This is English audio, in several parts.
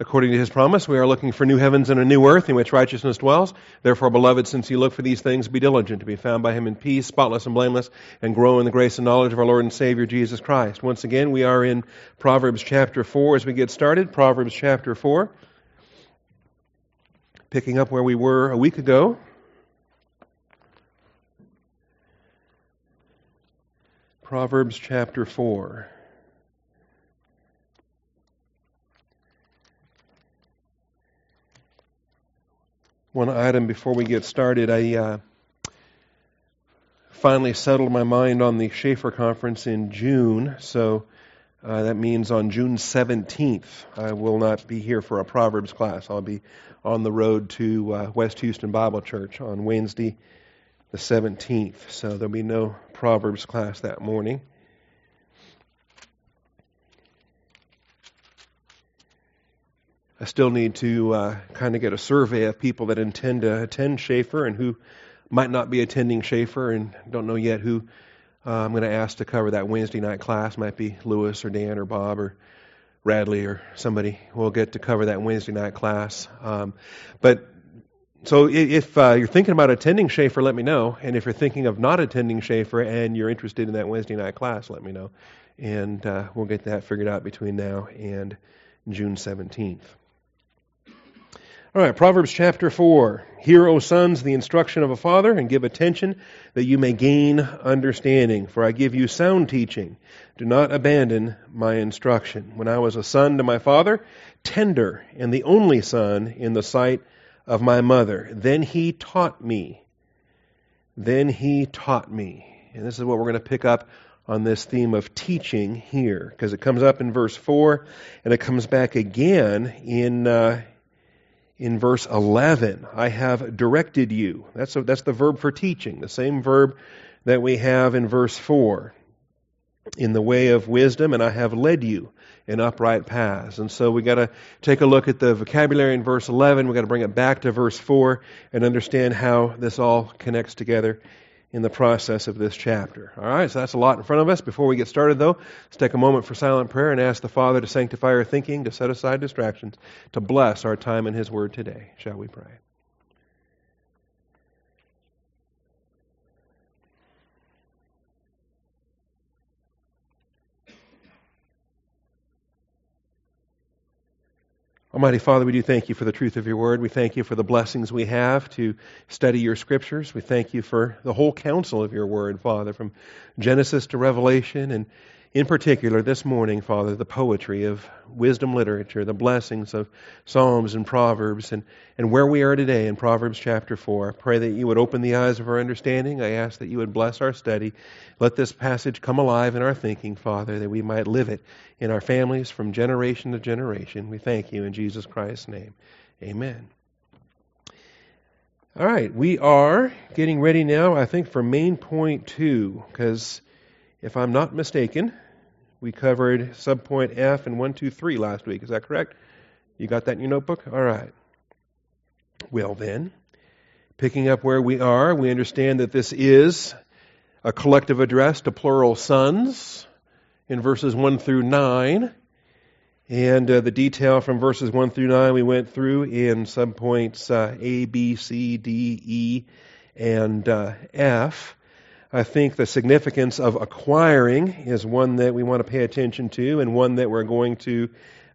According to his promise, we are looking for new heavens and a new earth in which righteousness dwells. Therefore, beloved, since you look for these things, be diligent to be found by him in peace, spotless and blameless, and grow in the grace and knowledge of our Lord and Savior Jesus Christ. Once again, we are in Proverbs chapter 4 as we get started. Proverbs chapter 4. Picking up where we were a week ago. Proverbs chapter 4. One item before we get started. I uh, finally settled my mind on the Chafer conference in June, so uh, that means on June 17th, I will not be here for a Proverbs class. I'll be on the road to uh, West Houston Bible Church on Wednesday, the 17th, so there'll be no Proverbs class that morning. I still need to uh, kind of get a survey of people that intend to attend Chafer and who might not be attending Chafer and don't know yet who uh, I'm going to ask to cover that Wednesday night class. Might be Lewis or Dan or Bob or Radley or somebody will get to cover that Wednesday night class. Um, but so if uh, you're thinking about attending Chafer, let me know. And if you're thinking of not attending Chafer and you're interested in that Wednesday night class, let me know. And uh, we'll get that figured out between now and June 17th. All right, Proverbs chapter 4. Hear, O sons, the instruction of a father, and give attention that you may gain understanding. For I give you sound teaching. Do not abandon my instruction. When I was a son to my father, tender and the only son in the sight of my mother, then he taught me. Then he taught me. And this is what we're going to pick up on this theme of teaching here, because it comes up in verse 4, and it comes back again in. Uh, in verse 11, I have directed you. That's, a, that's the verb for teaching, the same verb that we have in verse 4. In the way of wisdom, and I have led you in upright paths. And so we got to take a look at the vocabulary in verse 11. We've got to bring it back to verse 4 and understand how this all connects together in the process of this chapter. All right, so that's a lot in front of us. Before we get started, though, let's take a moment for silent prayer and ask the Father to sanctify our thinking, to set aside distractions, to bless our time in His Word today. Shall we pray? Almighty Father, we do thank you for the truth of your word. We thank you for the blessings we have to study your scriptures. We thank you for the whole counsel of your word, Father, from Genesis to Revelation, and in particular this morning, Father, the poetry of wisdom literature, the blessings of Psalms and Proverbs, and, and where we are today in Proverbs chapter 4. I pray that you would open the eyes of our understanding. I ask that you would bless our study. Let this passage come alive in our thinking, Father, that we might live it in our families from generation to generation. We thank you in Jesus Christ's name. Amen. All right, we are getting ready now, I think, for main point two, because if I'm not mistaken, we covered subpoint F and 1, 2, 3 last week. Is that correct? You got that in your notebook? All right. Well, then, picking up where we are, we understand that this is a collective address to plural sons in verses 1 through 9. And uh, the detail from verses 1 through 9 we went through in subpoints uh, A, B, C, D, E, and uh, F. I think the significance of acquiring is one that we want to pay attention to and one that we're going to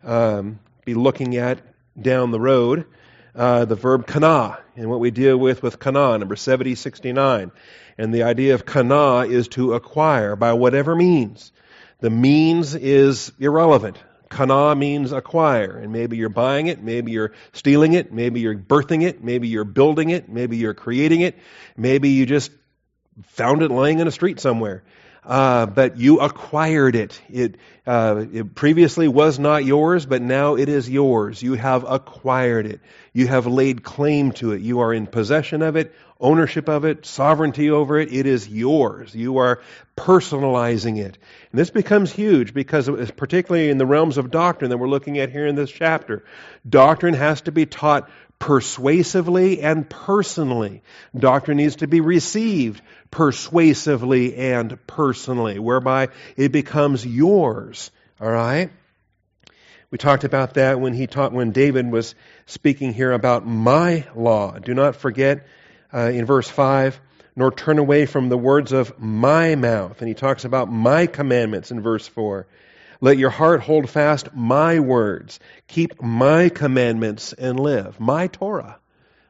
um, be looking at down the road. Uh, the verb kana and what we deal with with kana, number 7069. And the idea of kana is to acquire by whatever means. The means is irrelevant. Kana means acquire, and maybe you're buying it, maybe you're stealing it, maybe you're birthing it, maybe you're building it, maybe you're creating it, maybe you just found it lying in a street somewhere. Uh, but you acquired it. It, uh, it previously was not yours, but now it is yours. You have acquired it. You have laid claim to it. You are in possession of it, ownership of it, sovereignty over it. It is yours. You are personalizing it. And this becomes huge because, particularly in the realms of doctrine that we're looking at here in this chapter, doctrine has to be taught persuasively and personally. Doctrine needs to be received persuasively and personally, whereby it becomes yours. All right? We talked about that when he taught when David was speaking here about my law. Do not forget uh, in verse five, nor turn away from the words of my mouth. And he talks about my commandments in verse four. Let your heart hold fast my words. Keep my commandments and live. My Torah.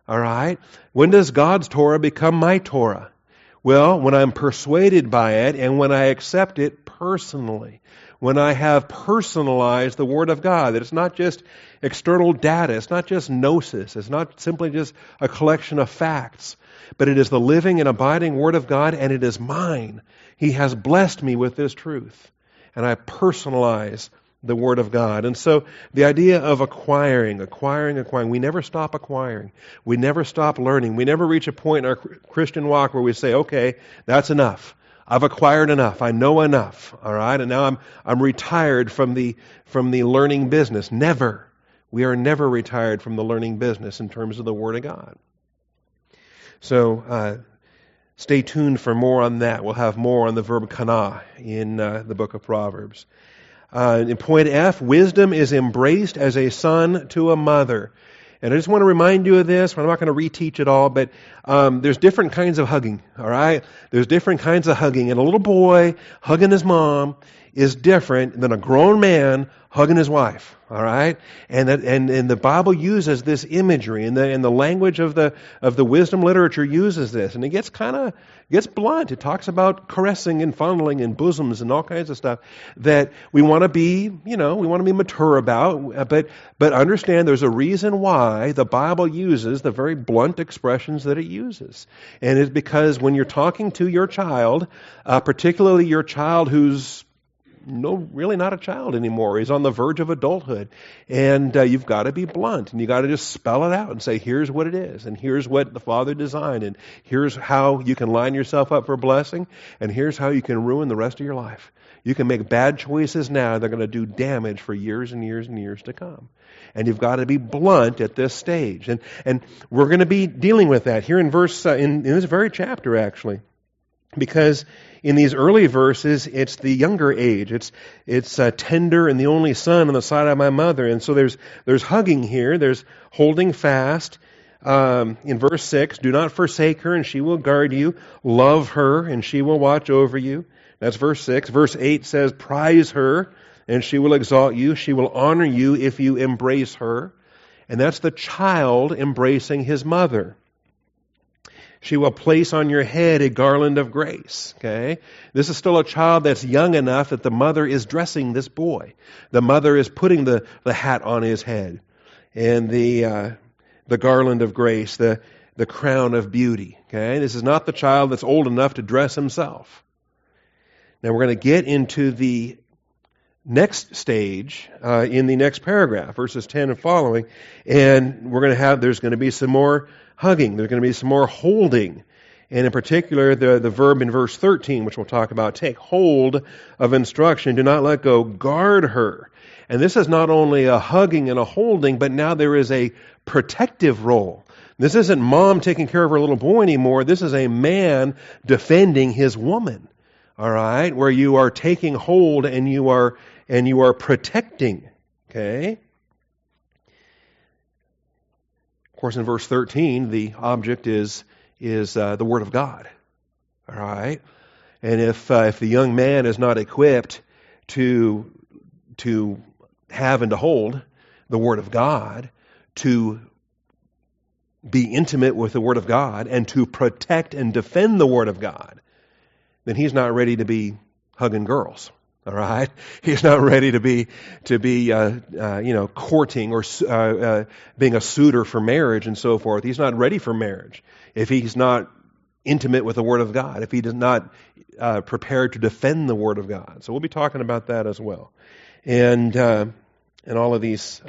All right? When does God's Torah become my Torah? Well, when I'm persuaded by it and when I accept it personally. When I have personalized the Word of God, that it's not just external data, it's not just gnosis, it's not simply just a collection of facts, but it is the living and abiding Word of God and it is mine. He has blessed me with this truth and I personalize the Word of God. And so the idea of acquiring, acquiring, acquiring, we never stop acquiring. We never stop learning. We never reach a point in our Christian walk where we say, okay, that's enough. I've acquired enough. I know enough. All right. And now I'm, I'm retired from the, from the learning business. Never. We are never retired from the learning business in terms of the Word of God. So, uh, Stay tuned for more on that. We'll have more on the verb kana in uh, the book of Proverbs. Uh, in point F, wisdom is embraced as a son to a mother. And I just want to remind you of this. I'm not going to reteach it all, but um, there's different kinds of hugging. All right, there's different kinds of hugging, and a little boy hugging his mom is different than a grown man hugging his wife. All right, and that, and and the Bible uses this imagery, and the and the language of the of the wisdom literature uses this, and it gets kind of gets blunt. It talks about caressing and fondling and bosoms and all kinds of stuff that we want to be, you know, we want to be mature about. But but understand, there's a reason why the Bible uses the very blunt expressions that it uses, and it's because when you're talking to your child, uh, particularly your child who's no, really not a child anymore. He's on the verge of adulthood. And uh, you've got to be blunt and you've got to just spell it out and say, here's what it is, and here's what the Father designed, and here's how you can line yourself up for blessing, and here's how you can ruin the rest of your life. You can make bad choices now, they're going to do damage for years and years and years to come. And you've got to be blunt at this stage. And, and we're going to be dealing with that here in verse, uh, in, in this very chapter, actually. Because in these early verses, it's the younger age. It's it's uh, tender and the only son on the side of my mother, and so there's there's hugging here. There's holding fast. Um, in verse six, do not forsake her, and she will guard you. Love her, and she will watch over you. That's verse six. Verse eight says, prize her, and she will exalt you. She will honor you if you embrace her. And that's the child embracing his mother. She will place on your head a garland of grace. Okay? This is still a child that's young enough that the mother is dressing this boy. The mother is putting the, the hat on his head and the, uh, the garland of grace, the, the crown of beauty. Okay? This is not the child that's old enough to dress himself. Now we're going to get into the next stage uh, in the next paragraph, verses 10 and following, and we're going to have, there's going to be some more hugging. There's going to be some more holding. And in particular, the, the verb in verse 13, which we'll talk about, take hold of instruction, do not let go, guard her. And this is not only a hugging and a holding, but now there is a protective role. This isn't mom taking care of her little boy anymore. This is a man defending his woman. All right? Where you are taking hold and you are, and you are protecting. Okay? Of course, in verse 13, the object is, is uh, the Word of God. All right? And if, uh, if the young man is not equipped to, to have and to hold the Word of God, to be intimate with the Word of God, and to protect and defend the Word of God, then he's not ready to be hugging girls. All right, he's not ready to be to be uh, uh, you know courting or uh, uh, being a suitor for marriage and so forth. He's not ready for marriage if he's not intimate with the Word of God. If he is not uh, prepared to defend the Word of God. So we'll be talking about that as well, and uh, and all of these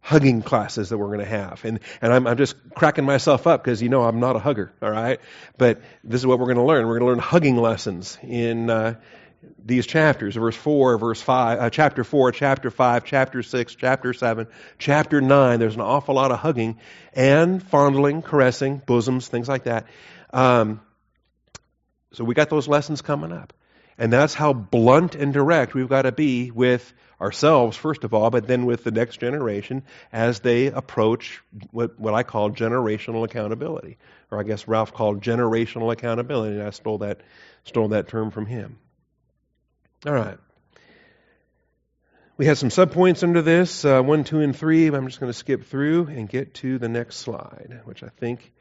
hugging classes that we're going to have. And, and I'm, I'm just cracking myself up because, you know, I'm not a hugger, all right? But this is what we're going to learn. We're going to learn hugging lessons in, uh, these chapters verse 4 verse 5 uh, chapter 4 chapter 5 chapter 6 chapter 7 chapter 9 there's an awful lot of hugging and fondling caressing bosoms things like that um, so we got those lessons coming up And that's how blunt and direct we've got to be with ourselves, first of all, but then with the next generation as they approach what, what I call generational accountability. Or I guess Ralph called generational accountability, and I stole that, stole that term from him. All right. We have some subpoints under this, uh, one, two, and three. I'm just going to skip through and get to the next slide, which I think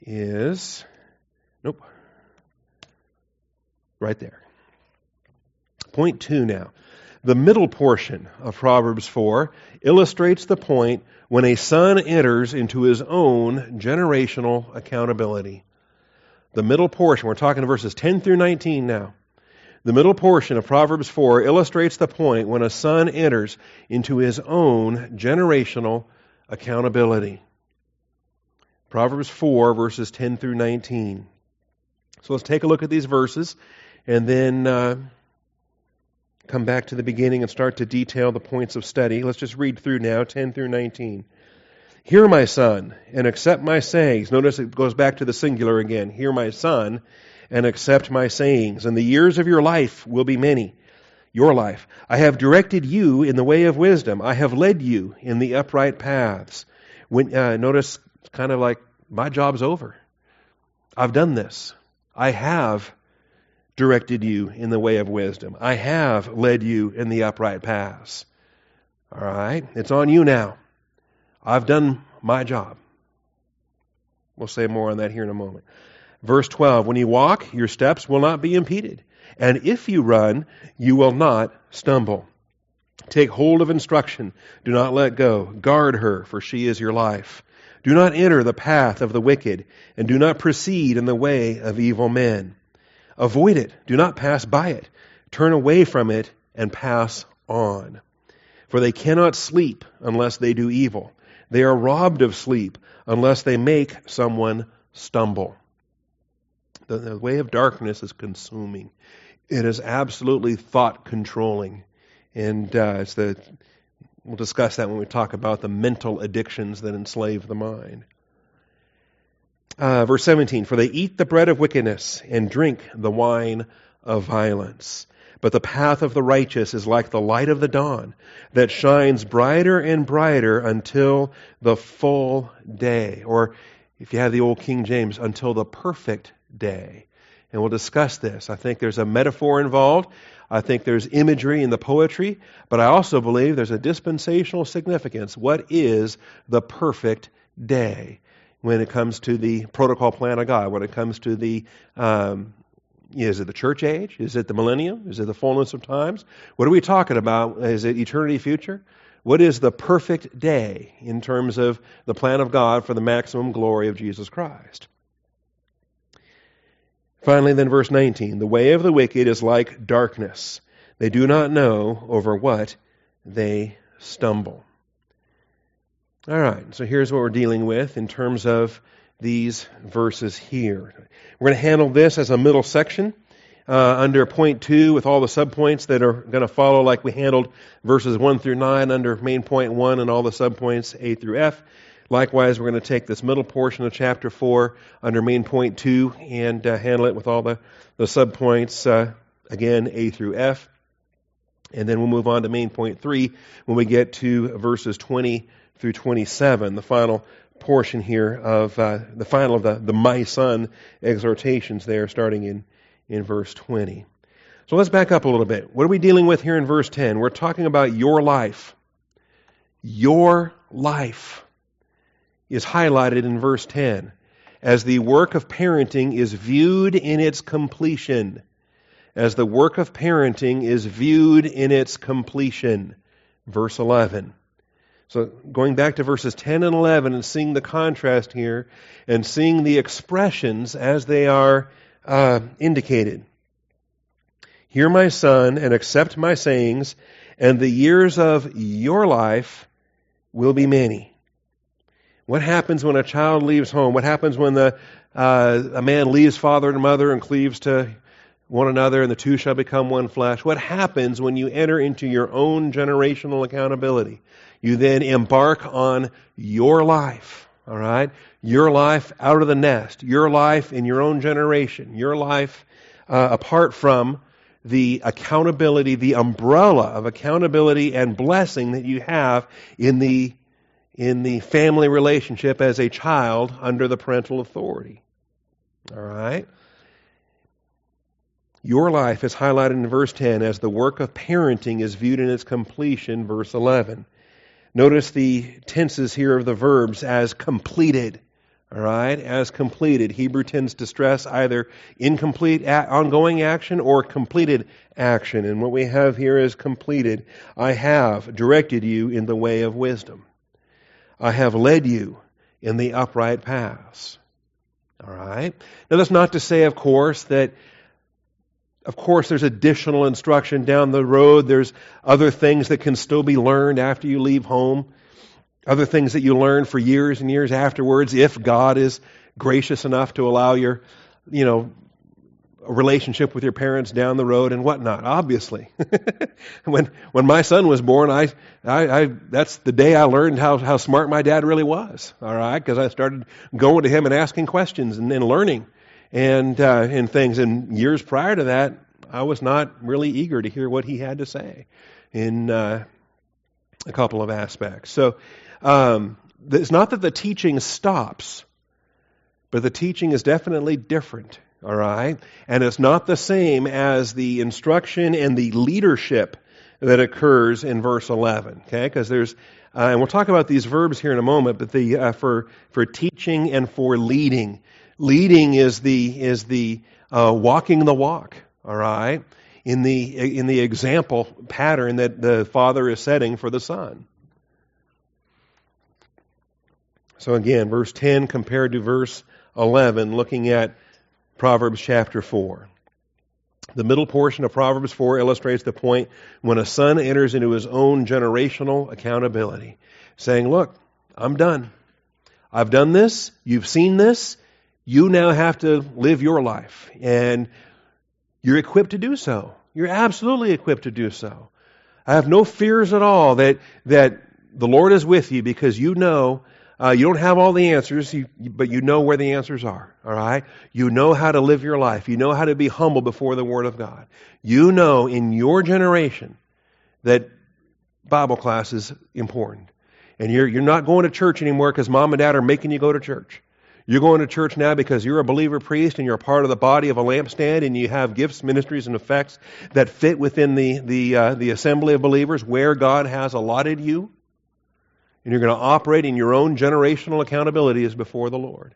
is, nope, right there. Point two now. The middle portion of Proverbs 4 illustrates the point when a son enters into his own generational accountability. The middle portion, we're talking verses 10 through 19 now. The middle portion of Proverbs 4 illustrates the point when a son enters into his own generational accountability. Proverbs 4, verses 10 through 19. So let's take a look at these verses and then uh, come back to the beginning and start to detail the points of study. Let's just read through now, 10 through 19. Hear, my son, and accept my sayings. Notice it goes back to the singular again. Hear, my son, and accept my sayings. And the years of your life will be many. Your life. I have directed you in the way of wisdom. I have led you in the upright paths. When, uh, notice, kind of like, my job's over. I've done this. I have directed you in the way of wisdom. I have led you in the upright paths. All right? It's on you now. I've done my job. We'll say more on that here in a moment. Verse 12 When you walk, your steps will not be impeded. And if you run, you will not stumble. Take hold of instruction. Do not let go. Guard her, for she is your life. Do not enter the path of the wicked, and do not proceed in the way of evil men. Avoid it. Do not pass by it. Turn away from it and pass on. For they cannot sleep unless they do evil. They are robbed of sleep unless they make someone stumble. The, the way of darkness is consuming. It is absolutely thought controlling. And uh, it's the, we'll discuss that when we talk about the mental addictions that enslave the mind. Uh, verse 17 For they eat the bread of wickedness and drink the wine of violence. But the path of the righteous is like the light of the dawn that shines brighter and brighter until the full day. Or if you have the old King James, until the perfect day. And we'll discuss this. I think there's a metaphor involved. I think there's imagery in the poetry. But I also believe there's a dispensational significance. What is the perfect day? when it comes to the protocol plan of God, when it comes to the um, is it the church age? Is it the millennium? Is it the fullness of times? What are we talking about? Is it eternity future? What is the perfect day in terms of the plan of God for the maximum glory of Jesus Christ? Finally, then, verse 19 the way of the wicked is like darkness. They do not know over what they stumble. All right, so here's what we're dealing with in terms of these verses here. We're going to handle this as a middle section uh, under point two with all the subpoints that are going to follow, like we handled verses one through nine under main point one and all the subpoints A through F. Likewise, we're going to take this middle portion of chapter four under main point two and uh, handle it with all the, the subpoints, uh, again, A through F. And then we'll move on to main point three when we get to verses 20 through 27, the final portion here of uh, the final of the, the my son exhortations there, starting in, in verse 20. So let's back up a little bit. What are we dealing with here in verse 10? We're talking about your life. Your life is highlighted in verse 10 as the work of parenting is viewed in its completion. As the work of parenting is viewed in its completion. Verse 11. So going back to verses 10 and 11 and seeing the contrast here and seeing the expressions as they are uh, indicated. Hear my son and accept my sayings, and the years of your life will be many. What happens when a child leaves home? What happens when the, uh, a man leaves father and mother and cleaves to one another, and the two shall become one flesh? What happens when you enter into your own generational accountability? You then embark on your life, all right? Your life out of the nest, your life in your own generation, your life uh, apart from the accountability, the umbrella of accountability and blessing that you have in the in the family relationship as a child under the parental authority. All right? Your life is highlighted in verse 10 as the work of parenting is viewed in its completion, verse 11. Notice the tenses here of the verbs as completed. All right, as completed. Hebrew tends to stress either incomplete ongoing action or completed action. And what we have here is completed. I have directed you in the way of wisdom. I have led you in the upright paths. All right. Now that's not to say, of course, that of course, there's additional instruction down the road. There's other things that can still be learned after you leave home. Other things that you learn for years and years afterwards, if God is gracious enough to allow your, you know, relationship with your parents down the road and whatnot. Obviously, when when my son was born, I, I, I that's the day I learned how how smart my dad really was. All right, because I started going to him and asking questions and, and learning and uh, and things. And years prior to that, I was not really eager to hear what he had to say in uh, a couple of aspects. So um, it's not that the teaching stops, but the teaching is definitely different. All right, and it's not the same as the instruction and the leadership that occurs in verse 11. Okay, because there's uh, and we'll talk about these verbs here in a moment, but the uh, for for teaching and for leading, Leading is the is the uh, walking the walk. All right, in the in the example pattern that the father is setting for the son. So again, verse 10 compared to verse 11, looking at Proverbs chapter 4. The middle portion of Proverbs 4 illustrates the point when a son enters into his own generational accountability, saying, Look, I'm done. I've done this. You've seen this. You now have to live your life, and you're equipped to do so. You're absolutely equipped to do so. I have no fears at all that, that the Lord is with you because you know uh, you don't have all the answers, you, but you know where the answers are. All right? You know how to live your life. You know how to be humble before the Word of God. You know in your generation that Bible class is important. And you're, you're not going to church anymore because mom and dad are making you go to church. You're going to church now because you're a believer priest and you're a part of the body of a lampstand and you have gifts, ministries, and effects that fit within the, the, uh, the assembly of believers where God has allotted you. And you're going to operate in your own generational accountability as before the Lord.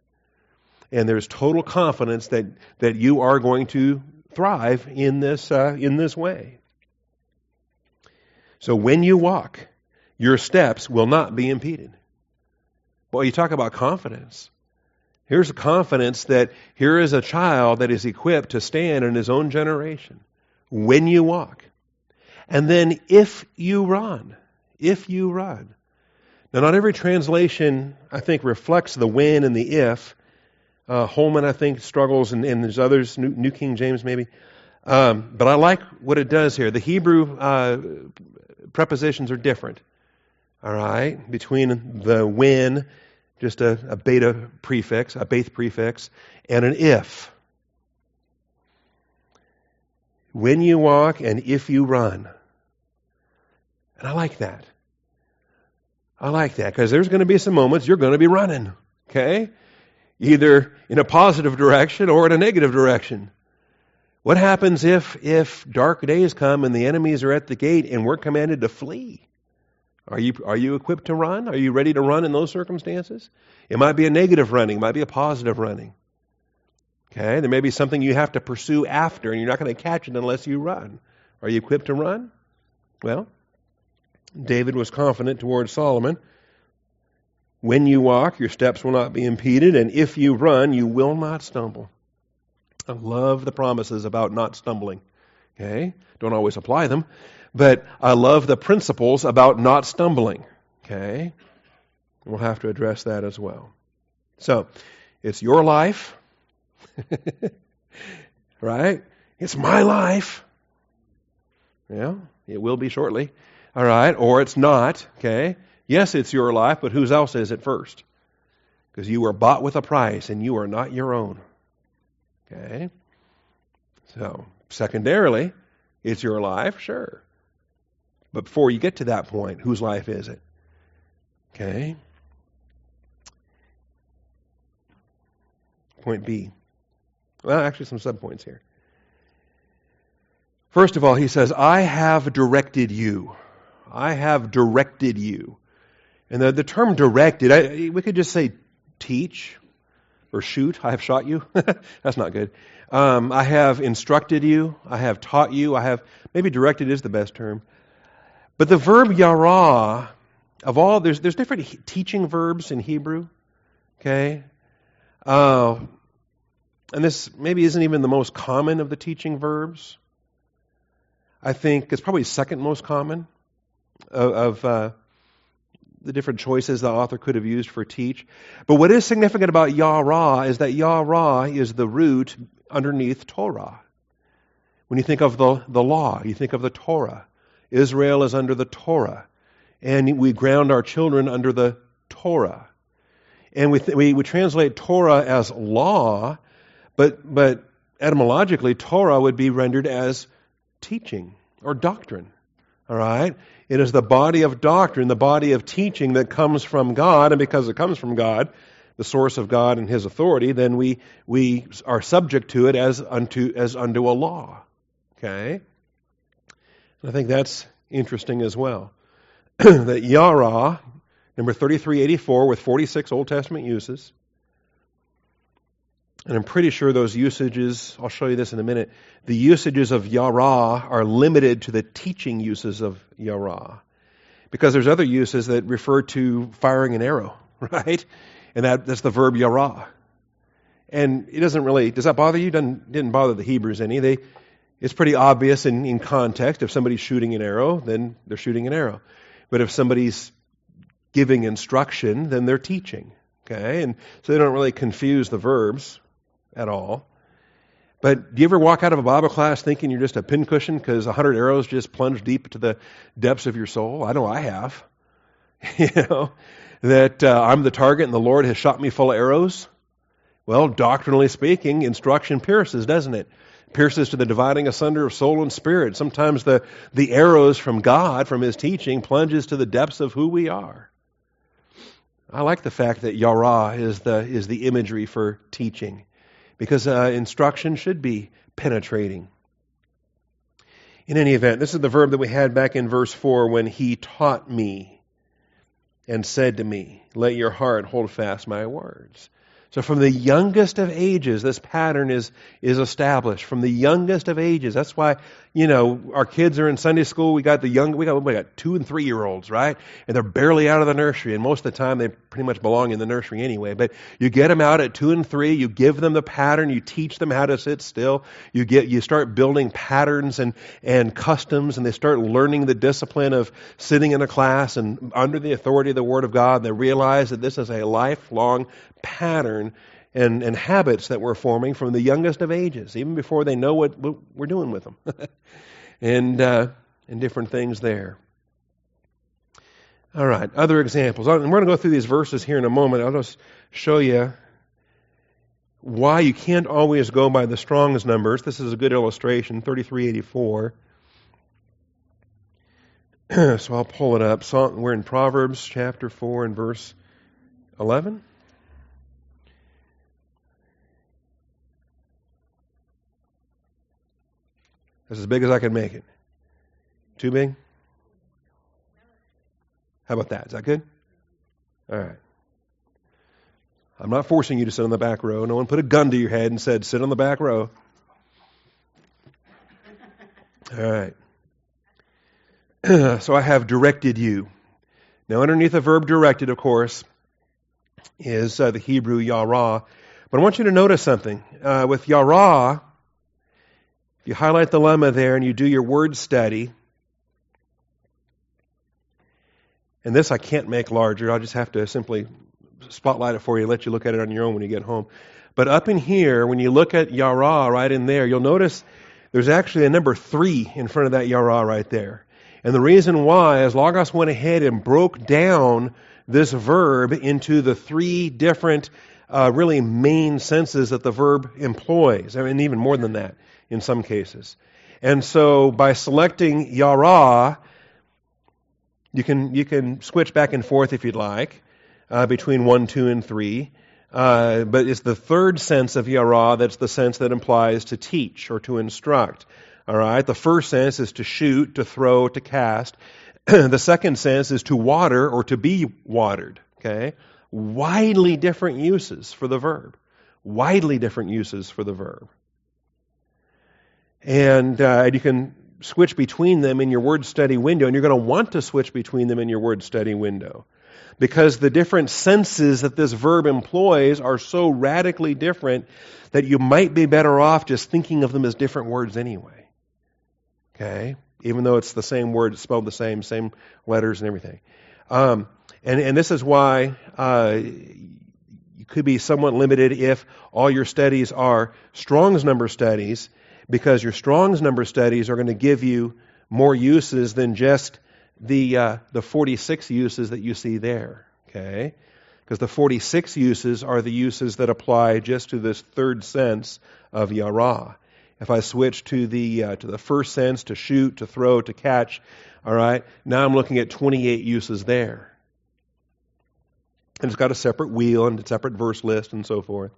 And there's total confidence that, that you are going to thrive in this, uh, in this way. So when you walk, your steps will not be impeded. Well, you talk about confidence. Here's confidence that here is a child that is equipped to stand in his own generation when you walk. And then if you run, if you run. Now, not every translation, I think, reflects the when and the if. Uh, Holman, I think, struggles, and, and there's others, New, New King James maybe. Um, but I like what it does here. The Hebrew uh, prepositions are different, all right, between the when just a, a beta prefix, a beth prefix, and an if. When you walk and if you run. And I like that. I like that because there's going to be some moments you're going to be running, okay? Either in a positive direction or in a negative direction. What happens if if dark days come and the enemies are at the gate and we're commanded to flee? Are you, are you equipped to run? Are you ready to run in those circumstances? It might be a negative running, it might be a positive running. Okay, there may be something you have to pursue after, and you're not going to catch it unless you run. Are you equipped to run? Well, David was confident towards Solomon. When you walk, your steps will not be impeded, and if you run, you will not stumble. I love the promises about not stumbling. Okay? Don't always apply them, but I love the principles about not stumbling. Okay? We'll have to address that as well. So, it's your life. right? It's my life. Yeah, it will be shortly. All right, or it's not, okay? Yes, it's your life, but whose else is it first? Because you were bought with a price and you are not your own. Okay? So, secondarily, It's your life, sure. But before you get to that point, whose life is it? Okay. Point B. Well, actually, some subpoints here. First of all, he says, I have directed you. I have directed you. And the, the term directed, I, we could just say teach or shoot. I have shot you. That's not good. Um, I have instructed you. I have taught you. I have, maybe directed is the best term. But the verb yara, of all, there's, there's different teaching verbs in Hebrew. Okay? Uh, and this maybe isn't even the most common of the teaching verbs. I think it's probably second most common of, of uh, the different choices the author could have used for teach. But what is significant about Yara is that Yara is the root underneath Torah. When you think of the, the law, you think of the Torah. Israel is under the Torah. And we ground our children under the Torah. And we, th- we, we translate Torah as law, but, but etymologically, Torah would be rendered as teaching or doctrine. All right? It is the body of doctrine, the body of teaching that comes from God, and because it comes from God, the source of God and His authority, then we, we are subject to it as unto, as unto a law. Okay? And I think that's interesting as well. that Yara, number 3384, with 46 Old Testament uses, and I'm pretty sure those usages, I'll show you this in a minute, the usages of Yara are limited to the teaching uses of Yara. Because there's other uses that refer to firing an arrow, right? And that, that's the verb Yara. And it doesn't really, does that bother you? Doesn't, didn't bother the Hebrews any. They, it's pretty obvious in, in context. If somebody's shooting an arrow, then they're shooting an arrow. But if somebody's giving instruction, then they're teaching. Okay? And so they don't really confuse the verbs at all. But do you ever walk out of a Bible class thinking you're just a pincushion because a hundred arrows just plunged deep to the depths of your soul? I know I have. you know, that uh, I'm the target and the Lord has shot me full of arrows. Well, doctrinally speaking, instruction pierces, doesn't it? Pierces to the dividing asunder of soul and spirit. Sometimes the, the arrows from God, from His teaching, plunges to the depths of who we are. I like the fact that yara is the, is the imagery for teaching because uh, instruction should be penetrating. In any event, this is the verb that we had back in verse 4 when he taught me and said to me, Let your heart hold fast my words. So from the youngest of ages, this pattern is, is established. From the youngest of ages. That's why, you know, our kids are in Sunday school. We got the young, we got, we got two and three year olds, right? And they're barely out of the nursery. And most of the time they pretty much belong in the nursery anyway. But you get them out at two and three. You give them the pattern. You teach them how to sit still. You get, you start building patterns and, and customs and they start learning the discipline of sitting in a class and under the authority of the Word of God. And they realize that this is a lifelong pattern and, and habits that we're forming from the youngest of ages, even before they know what, what we're doing with them, and, uh, and different things there. All right, other examples. And we're going to go through these verses here in a moment. I'll just show you why you can't always go by the Strong's numbers. This is a good illustration, 3384. so I'll pull it up. We're in Proverbs chapter 4 and verse 11. That's as big as I can make it. Too big? How about that? Is that good? All right. I'm not forcing you to sit on the back row. No one put a gun to your head and said, sit on the back row. All right. so I have directed you. Now, underneath the verb directed, of course, is uh, the Hebrew yara. But I want you to notice something. Uh, with yara, you highlight the lemma there and you do your word study, and this I can't make larger. I'll just have to simply spotlight it for you, let you look at it on your own when you get home. But up in here, when you look at yara right in there, you'll notice there's actually a number three in front of that yara right there. And the reason why is Logos went ahead and broke down this verb into the three different, uh, really main senses that the verb employs, I mean, even more than that in some cases. And so by selecting yara, you can, you can switch back and forth if you'd like uh, between 1, 2, and 3. Uh, but it's the third sense of yara that's the sense that implies to teach or to instruct. All right? The first sense is to shoot, to throw, to cast. the second sense is to water or to be watered. Okay? Widely different uses for the verb. Widely different uses for the verb. And uh, you can switch between them in your word study window, and you're going to want to switch between them in your word study window. Because the different senses that this verb employs are so radically different that you might be better off just thinking of them as different words anyway. Okay? Even though it's the same word, it's spelled the same, same letters and everything. Um, and, and this is why uh, you could be somewhat limited if all your studies are Strong's number studies because your Strong's number studies are going to give you more uses than just the uh, the 46 uses that you see there. Okay, because the 46 uses are the uses that apply just to this third sense of yara. If I switch to the uh, to the first sense, to shoot, to throw, to catch, all right, now I'm looking at 28 uses there. And it's got a separate wheel and a separate verse list and so forth.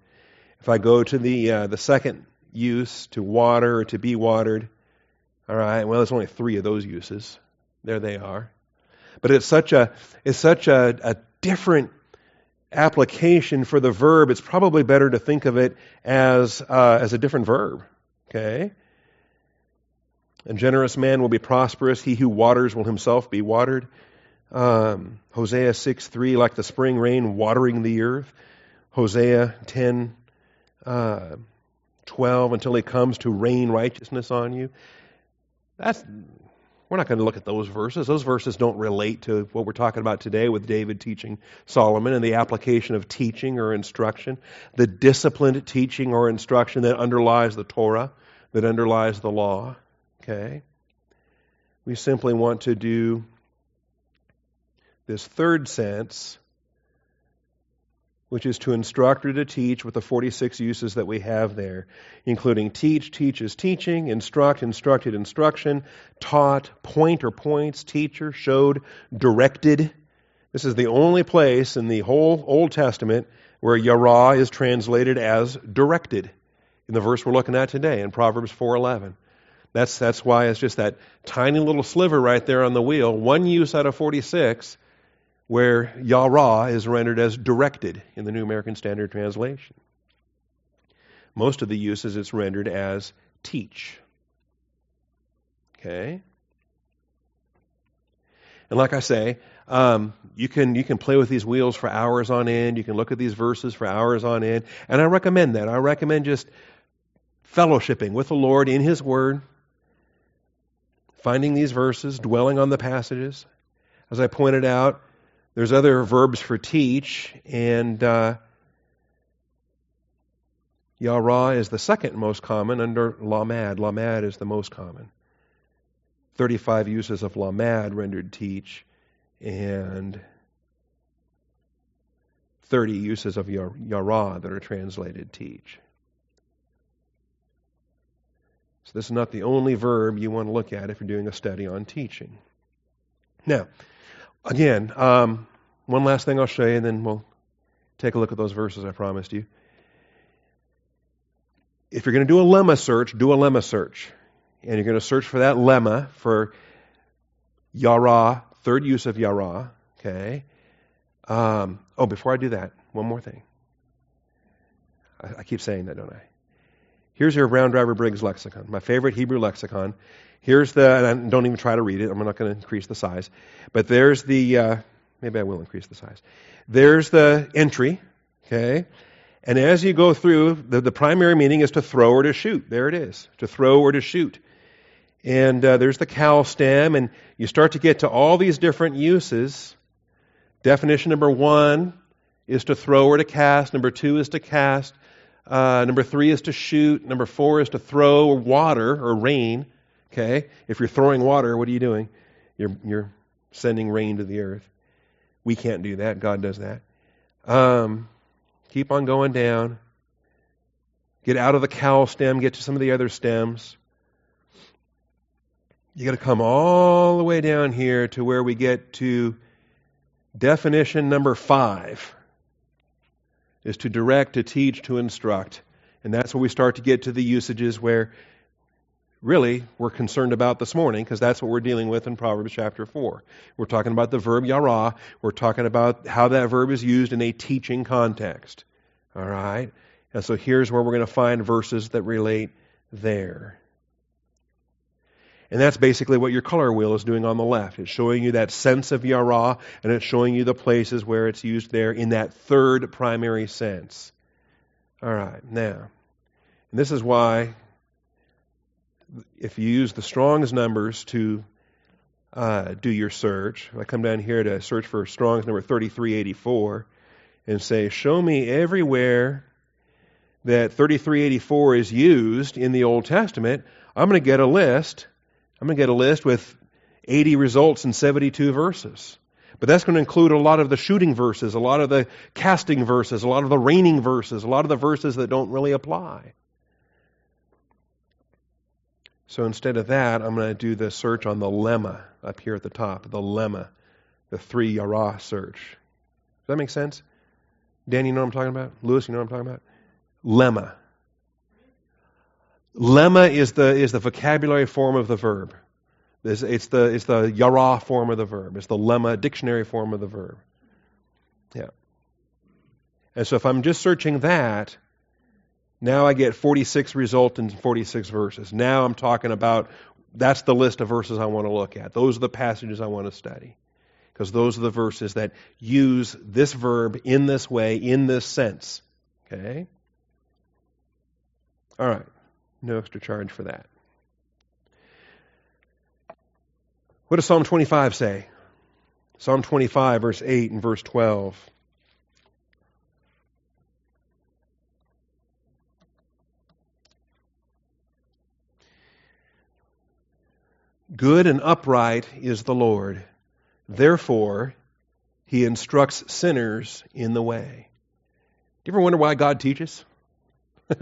If I go to the uh, the second use to water or to be watered. All right, well, there's only three of those uses. There they are. But it's such a it's such a, a different application for the verb. It's probably better to think of it as uh, as a different verb. Okay. A generous man will be prosperous. He who waters will himself be watered. Um, Hosea 6 3, like the spring rain watering the earth. Hosea 10, uh, 12 until he comes to rain righteousness on you. That's we're not going to look at those verses. Those verses don't relate to what we're talking about today with David teaching Solomon and the application of teaching or instruction, the disciplined teaching or instruction that underlies the Torah, that underlies the law. Okay? We simply want to do this third sense which is to instruct or to teach with the 46 uses that we have there, including teach, teaches teaching, instruct, instructed instruction, taught, point or points, teacher, showed, directed. This is the only place in the whole Old Testament where yara is translated as directed in the verse we're looking at today in Proverbs 4:11. That's that's why it's just that tiny little sliver right there on the wheel, one use out of 46 where Yara is rendered as directed in the New American Standard Translation. Most of the uses it's rendered as teach. Okay? And like I say, um, you can you can play with these wheels for hours on end. You can look at these verses for hours on end, and I recommend that. I recommend just fellowshipping with the Lord in His Word, finding these verses, dwelling on the passages. As I pointed out, there's other verbs for teach, and uh, yara is the second most common under lamad. Lamad is the most common. 35 uses of lamad rendered teach, and 30 uses of yara that are translated teach. So, this is not the only verb you want to look at if you're doing a study on teaching. Now, Again, um, one last thing I'll show you, and then we'll take a look at those verses I promised you. If you're going to do a lemma search, do a lemma search. And you're going to search for that lemma for yara, third use of yara. Okay. Um, oh, before I do that, one more thing. I, I keep saying that, don't I? Here's your Brown Driver Briggs lexicon, my favorite Hebrew lexicon. Here's the, and don't even try to read it. I'm not going to increase the size. But there's the, uh, maybe I will increase the size. There's the entry, okay? And as you go through, the, the primary meaning is to throw or to shoot. There it is, to throw or to shoot. And uh, there's the qal stem, and you start to get to all these different uses. Definition number one is to throw or to cast. Number two is to cast. Uh, number three is to shoot. Number four is to throw water or rain. Okay? If you're throwing water, what are you doing? You're, you're sending rain to the earth. We can't do that. God does that. Um, keep on going down. Get out of the qal stem, get to some of the other stems. you got to come all the way down here to where we get to definition number five is to direct, to teach, to instruct. And that's where we start to get to the usages where really we're concerned about this morning because that's what we're dealing with in Proverbs chapter 4. We're talking about the verb yara. We're talking about how that verb is used in a teaching context. All right? And so here's where we're going to find verses that relate there. And that's basically what your color wheel is doing on the left. It's showing you that sense of yara, and it's showing you the places where it's used there in that third primary sense. All right, now, and this is why if you use the Strong's numbers to uh, do your search, I come down here to search for Strong's number 3384 and say, show me everywhere that 3384 is used in the Old Testament, I'm going to get a list I'm going to get a list with 80 results in 72 verses. But that's going to include a lot of the shooting verses, a lot of the casting verses, a lot of the raining verses, a lot of the verses that don't really apply. So instead of that, I'm going to do the search on the lemma up here at the top, the lemma, the three yara search. Does that make sense? Dan, you know what I'm talking about? Lewis, you know what I'm talking about? Lemma. Lemma is the, is the vocabulary form of the verb. It's, it's, the, it's the yara form of the verb. It's the lemma dictionary form of the verb. Yeah. And so if I'm just searching that, now I get 46 results in 46 verses. Now I'm talking about that's the list of verses I want to look at. Those are the passages I want to study. Because those are the verses that use this verb in this way, in this sense. Okay? All right. No extra charge for that. What does Psalm 25 say? Psalm 25, verse 8 and verse 12. Good and upright is the Lord. Therefore, he instructs sinners in the way. Do you ever wonder why God teaches?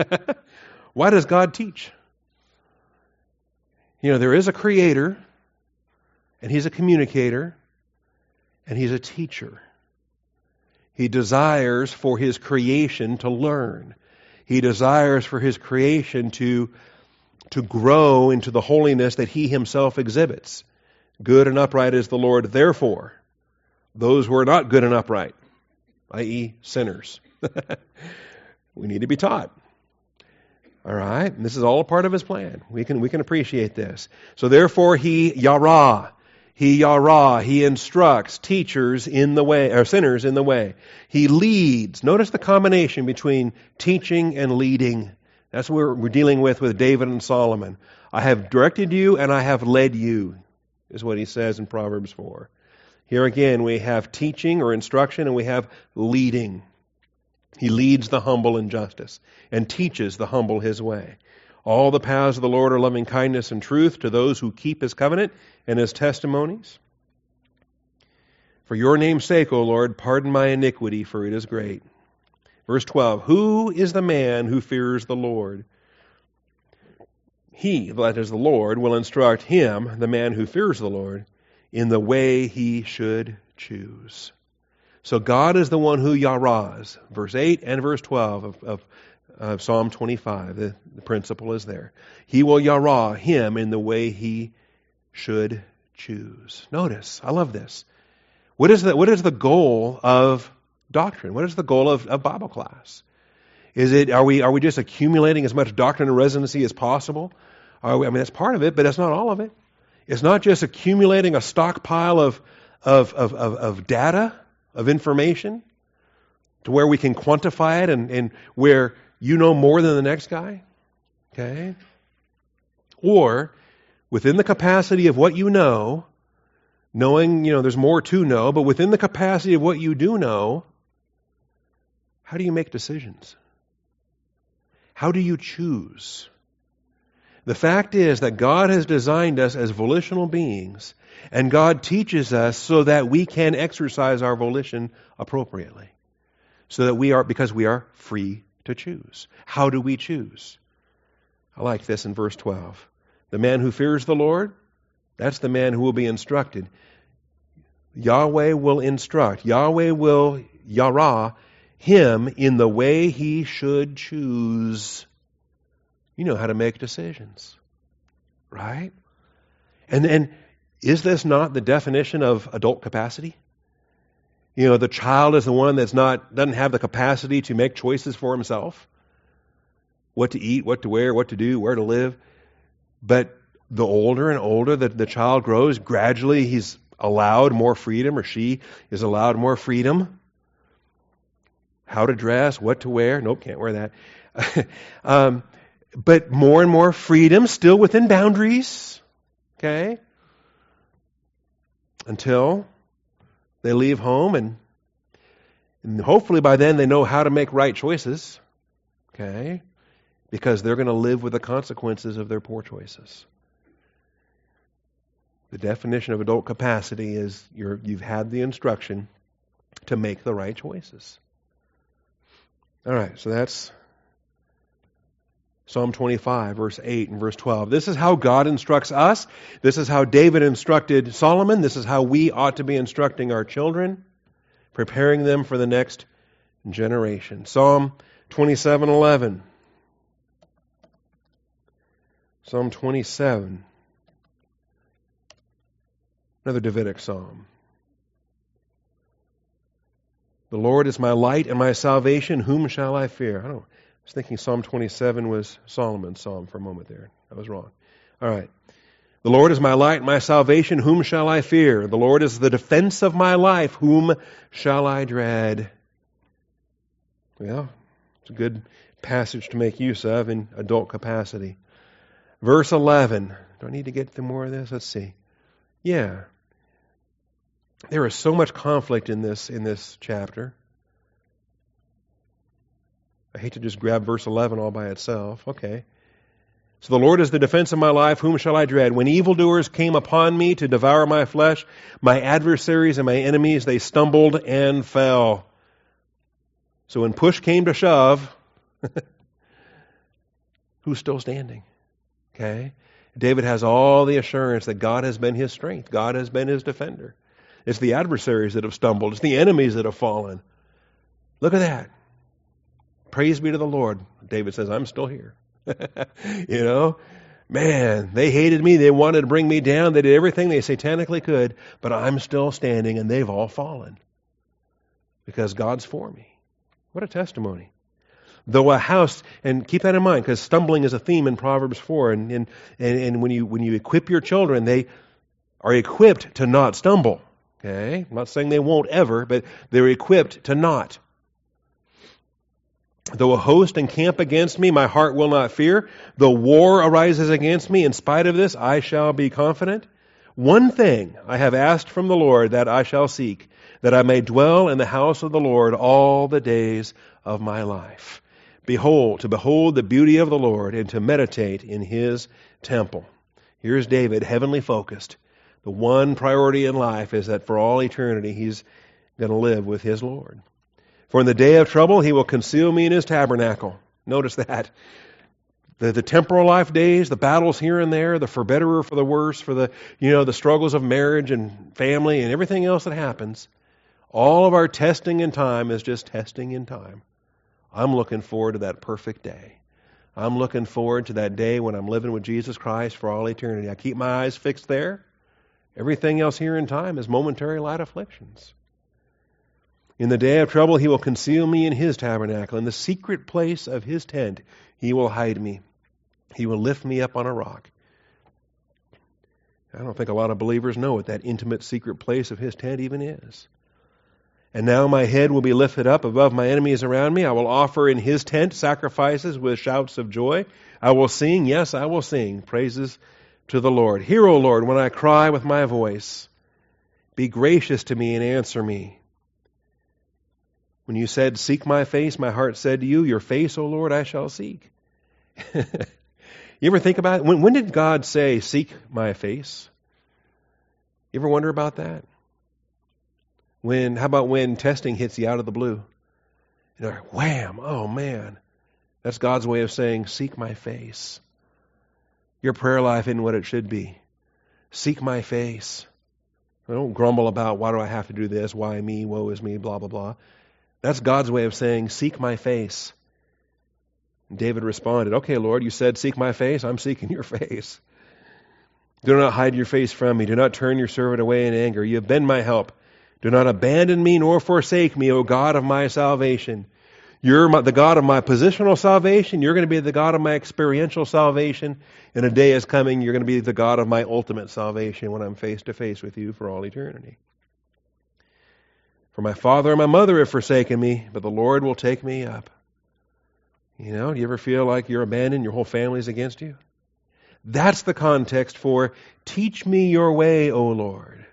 Why does God teach? You know, there is a creator, and he's a communicator, and he's a teacher. He desires for his creation to learn. He desires for his creation to, to grow into the holiness that he himself exhibits. Good and upright is the Lord. Therefore, those who are not good and upright, i.e., sinners, we need to be taught. All right? And this is all a part of his plan. We can, we can appreciate this. So therefore, he yara. He yara. He instructs teachers in the way, or sinners in the way. He leads. Notice the combination between teaching and leading. That's what we're dealing with with David and Solomon. I have directed you and I have led you, is what he says in Proverbs 4. Here again, we have teaching or instruction and we have leading. He leads the humble in justice and teaches the humble his way. All the paths of the Lord are loving kindness and truth to those who keep his covenant and his testimonies. For your name's sake, O Lord, pardon my iniquity, for it is great. Verse 12 Who is the man who fears the Lord? He, that is the Lord, will instruct him, the man who fears the Lord, in the way he should choose. So God is the one who yaras. Verse 8 and verse 12 of, of, of Psalm 25. The, the principle is there. He will yara him in the way he should choose. Notice, I love this. What is the, what is the goal of doctrine? What is the goal of, of Bible class? Is it, are we, are we just accumulating as much doctrine and residency as possible? We, I mean, that's part of it, but that's not all of it. It's not just accumulating a stockpile of, of, of, of, of data of information to where we can quantify it and, and where you know more than the next guy? Okay? Or within the capacity of what you know, knowing, you know, there's more to know, but within the capacity of what you do know, how do you make decisions? How do you choose? The fact is that God has designed us as volitional beings and God teaches us so that we can exercise our volition appropriately. So that we are, because we are free to choose. How do we choose? I like this in verse 12. The man who fears the Lord That's the man who will be instructed. Yahweh will instruct. Yahweh will yara him in the way he should choose. You know how to make decisions, right? And and is this not the definition of adult capacity? You know, the child is the one that's not doesn't have the capacity to make choices for himself. What to eat, what to wear, what to do, where to live. But the older and older that the child grows, gradually he's allowed more freedom or she is allowed more freedom how to dress, what to wear. Nope, can't wear that. um, but more and more freedom, still within boundaries. Okay? Until they leave home and, and hopefully by then they know how to make right choices. Okay? Because they're going to live with the consequences of their poor choices. The definition of adult capacity is you have had the instruction to make the right choices. All right, so that's Psalm 25, verse 8 and verse 12. This is how God instructs us. This is how David instructed Solomon. This is how we ought to be instructing our children, preparing them for the next generation. Psalm 27, 11. Psalm 27. Another Davidic psalm. The Lord is my light and my salvation. Whom shall I fear? I, don't, I was thinking Psalm 27 was Solomon's psalm for a moment there. I was wrong. All right. The Lord is my light and my salvation. Whom shall I fear? The Lord is the defense of my life. Whom shall I dread? Well, it's a good passage to make use of in adult capacity. Verse 11. Do I need to get to more of this? Let's see. Yeah there is so much conflict in this in this chapter. I hate to just grab verse 11 all by itself. Okay. So the Lord is the defense of my life. Whom shall I dread? When evildoers came upon me to devour my flesh, my adversaries and my enemies, they stumbled and fell. So when push came to shove, who's still standing? Okay. David has all the assurance that God has been his strength. God has been his defender. It's the adversaries that have stumbled. It's the enemies that have fallen. Look at that. Praise be to the Lord. David says, I'm still here. you know? Man, they hated me. They wanted to bring me down. They did everything they satanically could, but I'm still standing and they've all fallen because God's for me. What a testimony. Though a house, and keep that in mind because stumbling is a theme in Proverbs 4. And, and, and when, you, when you equip your children, they are equipped to not stumble. Okay? I'm not saying they won't ever, but they're equipped to not. Though a host encamp against me, my heart will not fear. Though war arises against me, in spite of this, I shall be confident. One thing I have asked from the Lord that I shall seek, that I may dwell in the house of the Lord all the days of my life. Behold, to behold the beauty of the Lord and to meditate in his temple. Here's David, heavenly focused. The one priority in life is that for all eternity he's going to live with his Lord. For in the day of trouble he will conceal me in his tabernacle. Notice that. The, the temporal life days, the battles here and there, the for better or for the worse, for the you know the struggles of marriage and family and everything else that happens, all of our testing in time is just testing in time. I'm looking forward to that perfect day. I'm looking forward to that day when I'm living with Jesus Christ for all eternity. I keep my eyes fixed there. Everything else here in time is momentary light afflictions. In the day of trouble, he will conceal me in his tabernacle. In the secret place of his tent, he will hide me. He will lift me up on a rock. I don't think a lot of believers know what that intimate secret place of his tent even is. And now my head will be lifted up above my enemies around me. I will offer in his tent sacrifices with shouts of joy. I will sing, yes, I will sing praises to the Lord. Hear, O Lord, when I cry with my voice. Be gracious to me and answer me. When you said, Seek my face, my heart said to you, Your face, O Lord, I shall seek. you ever think about it? When, when did God say, Seek my face? You ever wonder about that? When, how about when testing hits you out of the blue? You know, wham, oh man. That's God's way of saying, Seek my face. Your prayer life isn't what it should be. Seek my face. I Don't grumble about why do I have to do this, why me, woe is me, blah, blah, blah. That's God's way of saying, Seek my face. David responded, Okay, Lord, you said, Seek my face. I'm seeking your face. Do not hide your face from me. Do not turn your servant away in anger. You have been my help. Do not abandon me nor forsake me, O God of my salvation. You're my, the God of my positional salvation. You're going to be the God of my experiential salvation. And a day is coming, you're going to be the God of my ultimate salvation when I'm face to face with you for all eternity. For my father and my mother have forsaken me, but the Lord will take me up. You know, do you ever feel like you're abandoned, your whole family's against you? That's the context for teach me your way, O Lord.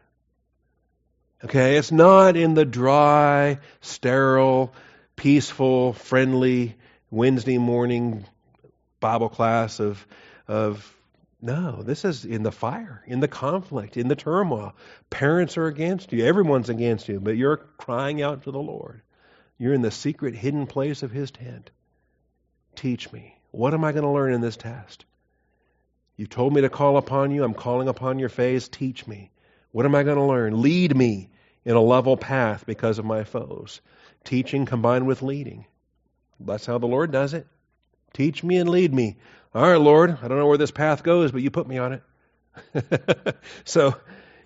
Okay, it's not in the dry, sterile, peaceful, friendly Wednesday morning Bible class of of no, this is in the fire, in the conflict, in the turmoil. Parents are against you, everyone's against you, but you're crying out to the Lord. You're in the secret hidden place of his tent. Teach me. What am I going to learn in this test? You told me to call upon you. I'm calling upon your face. Teach me. What am I going to learn? Lead me in a level path because of my foes. Teaching combined with leading. That's how the Lord does it. Teach me and lead me. All right, Lord, I don't know where this path goes, but you put me on it. so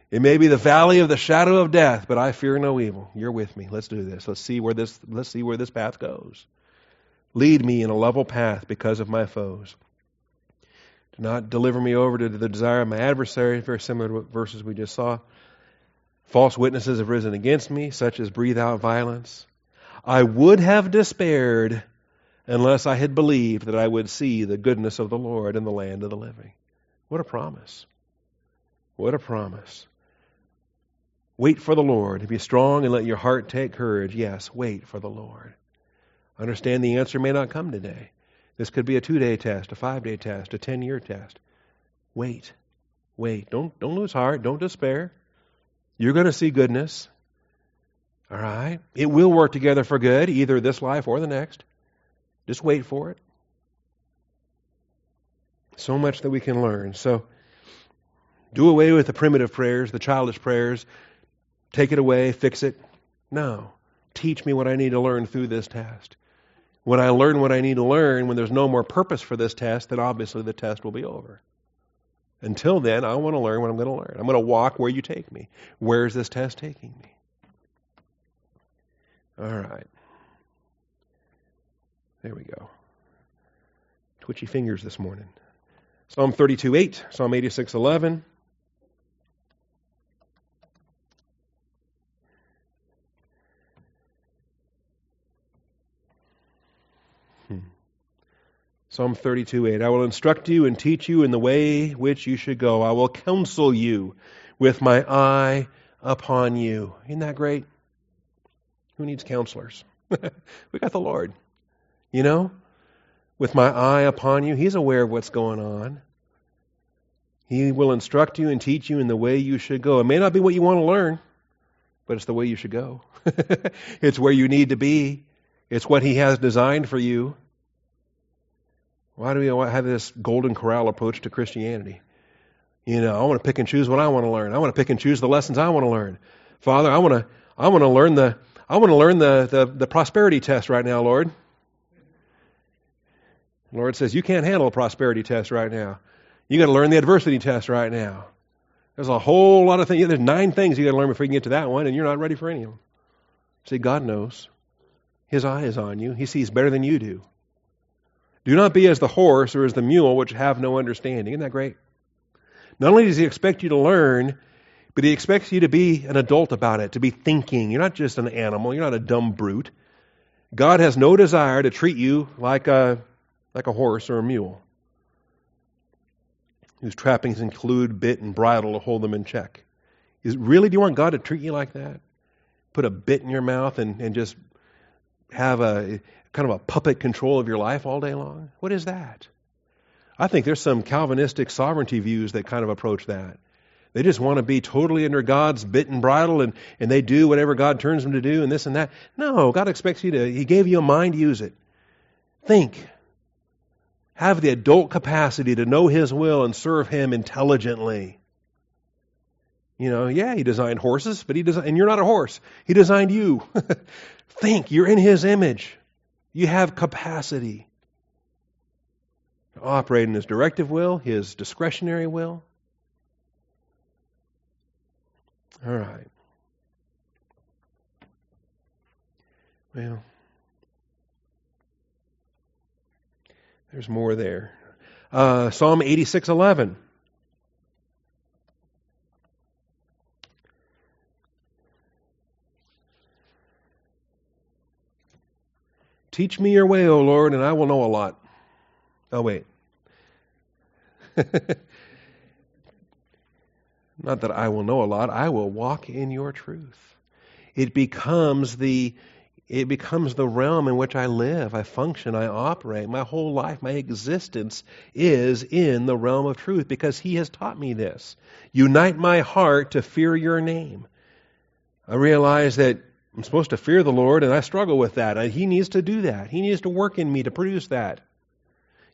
it may be the valley of the shadow of death, but I fear no evil. You're with me. Let's do this. Let's see where this let's see where this path goes. Lead me in a level path because of my foes. Do not deliver me over to the desire of my adversary, very similar to what verses we just saw. False witnesses have risen against me, such as breathe out violence. I would have despaired unless I had believed that I would see the goodness of the Lord in the land of the living. What a promise. What a promise. Wait for the Lord. Be strong and let your heart take courage. Yes, wait for the Lord. Understand the answer may not come today. This could be a two day test, a five day test, a ten year test. Wait. Wait. Don't, don't lose heart. Don't despair. You're going to see goodness. All right? It will work together for good, either this life or the next. Just wait for it. So much that we can learn. So, do away with the primitive prayers, the childish prayers. Take it away, fix it. No. Teach me what I need to learn through this test. When I learn what I need to learn, when there's no more purpose for this test, then obviously the test will be over. Until then, I want to learn what I'm going to learn. I'm going to walk where you take me. Where is this test taking me? All right. There we go. Twitchy fingers this morning. Psalm 32 8, Psalm 86 11. Hmm. Psalm 32 8. I will instruct you and teach you in the way which you should go. I will counsel you with my eye upon you. Isn't that great? Who needs counselors? we got the Lord. You know? With my eye upon you, He's aware of what's going on. He will instruct you and teach you in the way you should go. It may not be what you want to learn, but it's the way you should go. it's where you need to be. It's what He has designed for you. Why do we have this golden corral approach to Christianity? You know, I want to pick and choose what I want to learn. I want to pick and choose the lessons I want to learn. Father, I want to I want to learn the I want to learn the, the, the prosperity test right now, Lord. The Lord says, You can't handle a prosperity test right now. You got to learn the adversity test right now. There's a whole lot of things. There's nine things you got to learn before you can get to that one, and you're not ready for any of them. See, God knows. His eye is on you. He sees better than you do. Do not be as the horse or as the mule, which have no understanding. Isn't that great? Not only does He expect you to learn, but He expects you to be an adult about it, to be thinking. You're not just an animal, you're not a dumb brute. God has no desire to treat you like a, like a horse or a mule, whose trappings include bit and bridle to hold them in check. Is, really, do you want God to treat you like that? Put a bit in your mouth and, and just have a kind of a puppet control of your life all day long? What is that? I think there's some Calvinistic sovereignty views that kind of approach that. They just want to be totally under God's bit and bridle and, and they do whatever God turns them to do and this and that. No, God expects you to, He gave you a mind, use it. Think. Have the adult capacity to know His will and serve Him intelligently. You know, yeah, he designed horses, but he designed, and you're not a horse. He designed you. Think, you're in his image. You have capacity to operate in his directive will, his discretionary will. All right. Well, there's more there. Uh, Psalm 86:11. Teach me your way, O Lord, and I will know a lot. Oh, wait. Not that I will know a lot, I will walk in your truth. It becomes the it becomes the realm in which I live, I function, I operate. My whole life, my existence is in the realm of truth because He has taught me this. Unite my heart to fear your name. I realize that I'm supposed to fear the Lord, and I struggle with that. Uh, he needs to do that. He needs to work in me to produce that.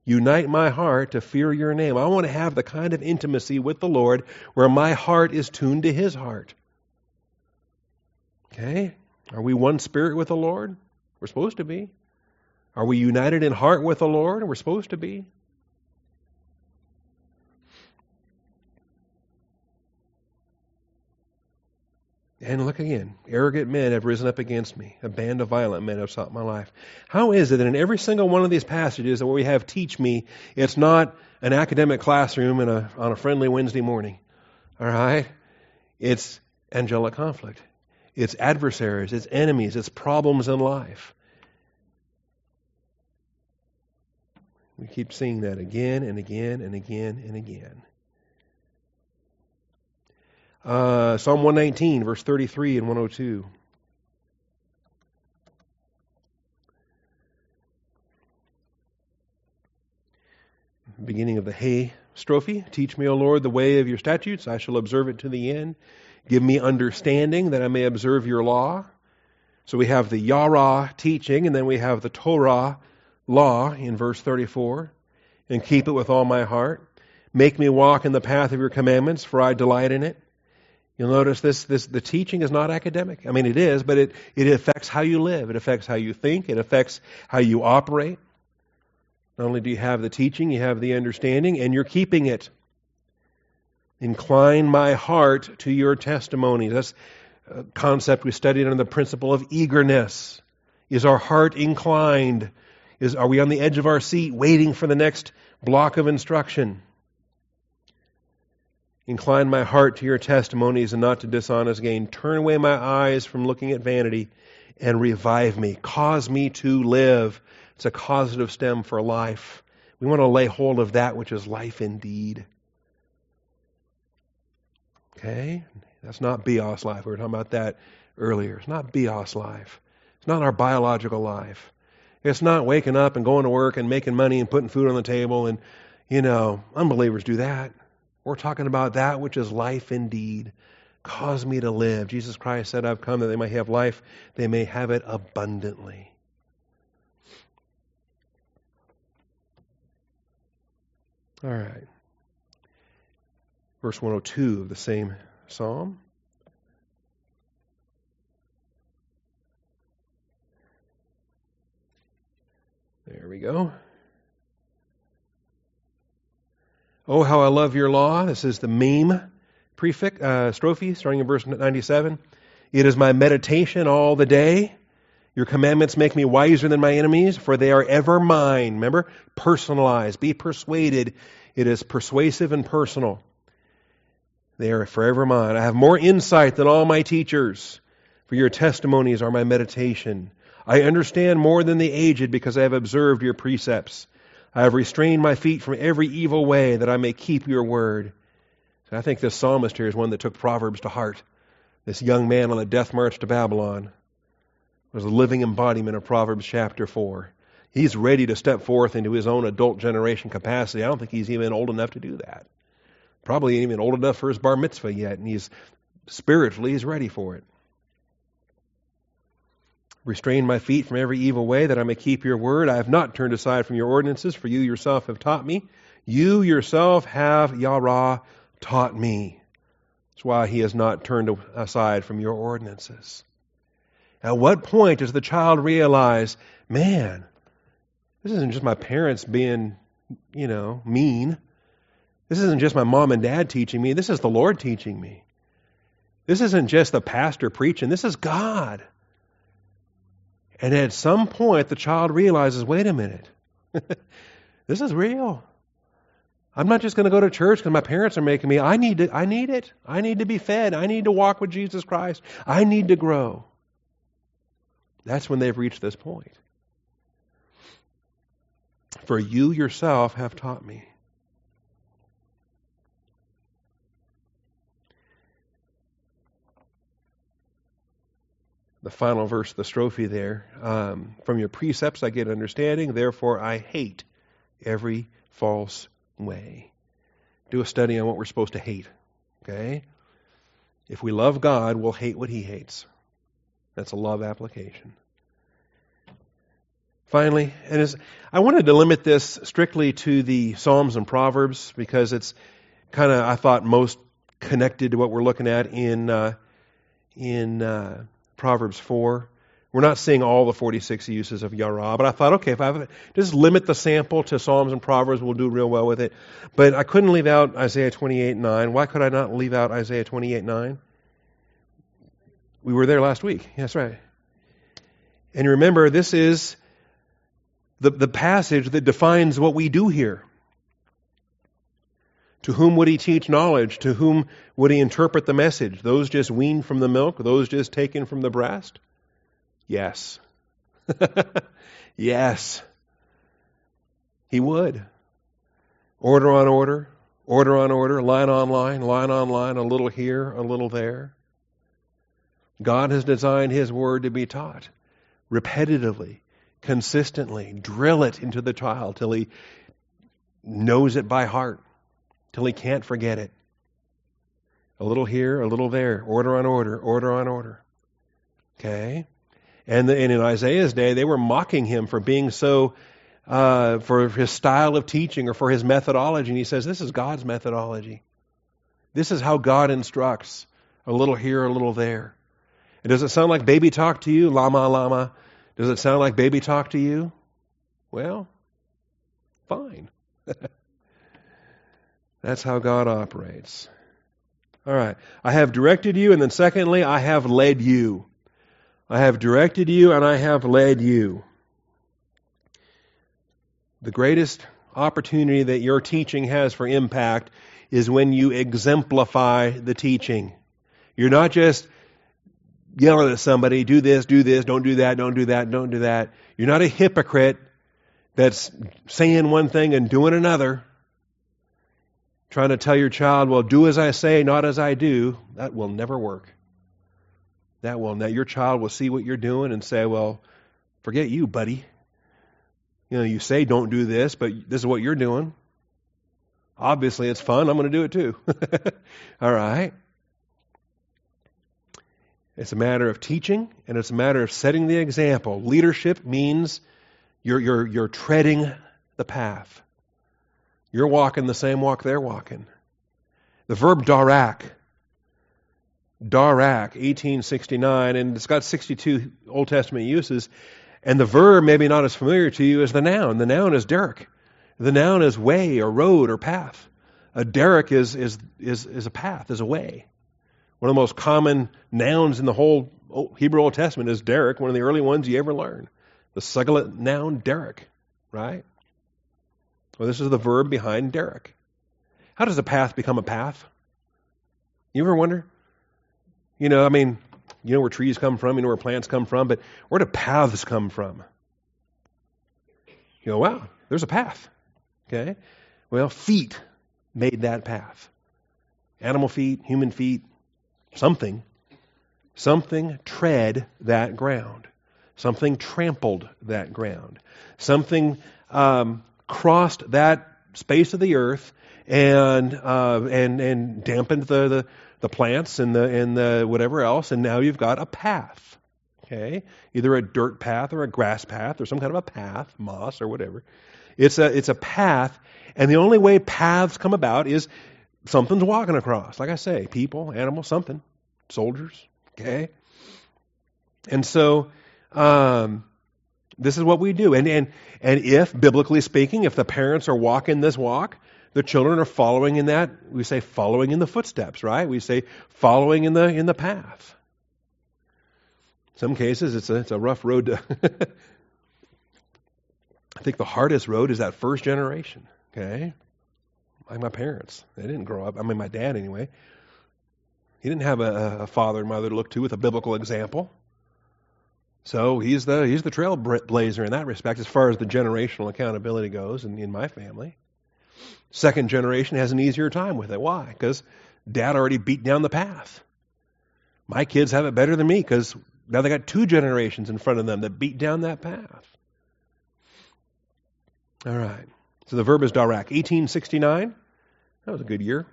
Unite my heart to fear your name. I want to have the kind of intimacy with the Lord where my heart is tuned to his heart. Okay? Are we one spirit with the Lord? We're supposed to be. Are we united in heart with the Lord? We're supposed to be. And look again, arrogant men have risen up against me. A band of violent men have sought my life. How is it that in every single one of these passages that we have teach me, it's not an academic classroom a, on a friendly Wednesday morning? All right? It's angelic conflict. It's adversaries, it's enemies, it's problems in life. We keep seeing that again and again and again and again. Uh, Psalm 119, verse 33 and 102. Beginning of the Hay strophe. Teach me, O Lord, the way of your statutes. I shall observe it to the end. Give me understanding that I may observe your law. So we have the Yara teaching, and then we have the Torah law in verse 34. And keep it with all my heart. Make me walk in the path of your commandments, for I delight in it. You'll notice this, this the teaching is not academic. I mean it is, but it, it affects how you live, it affects how you think, it affects how you operate. Not only do you have the teaching, you have the understanding, and you're keeping it. Incline my heart to your testimonies. That's a concept we studied under the principle of eagerness. Is our heart inclined? Is, are we on the edge of our seat waiting for the next block of instruction? Incline my heart to your testimonies and not to dishonest gain. Turn away my eyes from looking at vanity and revive me. Cause me to live. It's a causative stem for life. We want to lay hold of that which is life indeed. Okay? That's not bios life. We were talking about that earlier. It's not bios life. It's not our biological life. It's not waking up and going to work and making money and putting food on the table and, you know, unbelievers do that. We're talking about that which is life indeed. Cause me to live. Jesus Christ said, I've come that they may have life, they may have it abundantly. All right. Verse 102 of the same psalm. There we go. Oh, how I love your law. This is the mem prefix, uh, strophe, starting in verse 97. It is my meditation all the day. Your commandments make me wiser than my enemies, for they are ever mine. Remember? Personalized. Be persuaded. It is persuasive and personal. They are forever mine. I have more insight than all my teachers, for your testimonies are my meditation. I understand more than the aged because I have observed your precepts. I have restrained my feet from every evil way that I may keep your word. I think this psalmist here is one that took Proverbs to heart. This young man on the death march to Babylon was a living embodiment of Proverbs chapter 4. He's ready to step forth into his own adult generation capacity. I don't think he's even old enough to do that. Probably even old enough for his bar mitzvah yet, and he's spiritually he's ready for it. Restrain my feet from every evil way that I may keep your word. I have not turned aside from your ordinances, for you yourself have taught me. You yourself have, Yahweh, taught me. That's why he has not turned aside from your ordinances. At what point does the child realize, man, this isn't just my parents being, you know, mean. This isn't just my mom and dad teaching me. This is the Lord teaching me. This isn't just the pastor preaching. This is God. And at some point, the child realizes wait a minute, this is real. I'm not just going to go to church because my parents are making me. I need, to, I need it. I need to be fed. I need to walk with Jesus Christ. I need to grow. That's when they've reached this point. For you yourself have taught me. The final verse the strophe there. Um, From your precepts I get understanding, therefore I hate every false way. Do a study on what we're supposed to hate. Okay? If we love God, we'll hate what He hates. That's a love application. Finally, and as, I wanted to limit this strictly to the Psalms and Proverbs because it's kind of, I thought, most connected to what we're looking at in, uh, in uh, Proverbs 4. We're not seeing all the 46 uses of Yara, but I thought, okay, if I just limit the sample to Psalms and Proverbs, we'll do real well with it. But I couldn't leave out Isaiah 28 9. Why could I not leave out Isaiah 28 9? We were there last week. That's right. And remember, this is the, the passage that defines what we do here. To whom would he teach knowledge? To whom would he interpret the message? Those just weaned from the milk? Those just taken from the breast? Yes. yes. He would. Order on order, order on order, line on line, line on line, a little here, a little there. God has designed His Word to be taught repetitively, consistently. Drill it into the child till he knows it by heart till he can't forget it. A little here, a little there, order on order, order on order. Okay? And, the, and in Isaiah's day, they were mocking him for being so, uh, for his style of teaching or for his methodology. And he says, This is God's methodology. This is how God instructs. A little here, a little there. And does it sound like baby talk to you? Lama, lama. Does it sound like baby talk to you? Well, fine. That's how God operates. All right. I have directed you, and then secondly, I have led you. I have directed you, and I have led you. The greatest opportunity that your teaching has for impact is when you exemplify the teaching. You're not just yelling at somebody, do this, do this, don't do that, don't do that, don't do that. You're not a hypocrite that's saying one thing and doing another trying to tell your child, well, do as I say, not as I do, that will never work. That will not. Your child will see what you're doing and say, well, forget you, buddy. You know, you say don't do this, but this is what you're doing. Obviously, it's fun. I'm going to do it too. All right. It's a matter of teaching and it's a matter of setting the example. Leadership means you're, you're, you're treading the path. You're walking the same walk they're walking. The verb darak, darak, 1869, and it's got 62 Old Testament uses. And the verb may be not as familiar to you as the noun. The noun is derek. The noun is way or road or path. A derek is, is, is, is a path, is a way. One of the most common nouns in the whole Hebrew Old Testament is derek, one of the early ones you ever learn. The singular noun derek, right? Well, this is the verb behind derek. How does a path become a path? You ever wonder? You know, I mean, you know where trees come from, you know where plants come from, but where do paths come from? You go, wow, there's a path. Okay? Well, feet made that path. Animal feet, human feet, something. Something tread that ground. Something trampled that ground. Something um, crossed that space of the earth and uh, and and dampened the, the, the plants and the and the whatever else, and now you've got a path. Okay, either a dirt path or a grass path or some kind of a path, moss or whatever. It's a it's a path, and the only way paths come about is something's walking across. Like I say, people, animals, something, soldiers. Okay, and so um, this is what we do. And and and if biblically speaking, if the parents are walking this walk, the children are following in that. We say following in the footsteps, right? We say following in the in the path. Some cases, it's a it's a rough road to. I think the hardest road is that first generation. Okay, like my parents, they didn't grow up. I mean, my dad anyway. He didn't have a, a father and mother to look to with a biblical example. So he's the he's the trailblazer in that respect, as far as the generational accountability goes, in, in my family. Second generation has an easier time with it. Why? Because dad already beat down the path. My kids have it better than me because now they got two generations in front of them that beat down that path. All right. So the verb is darak. 1869. That was a good year.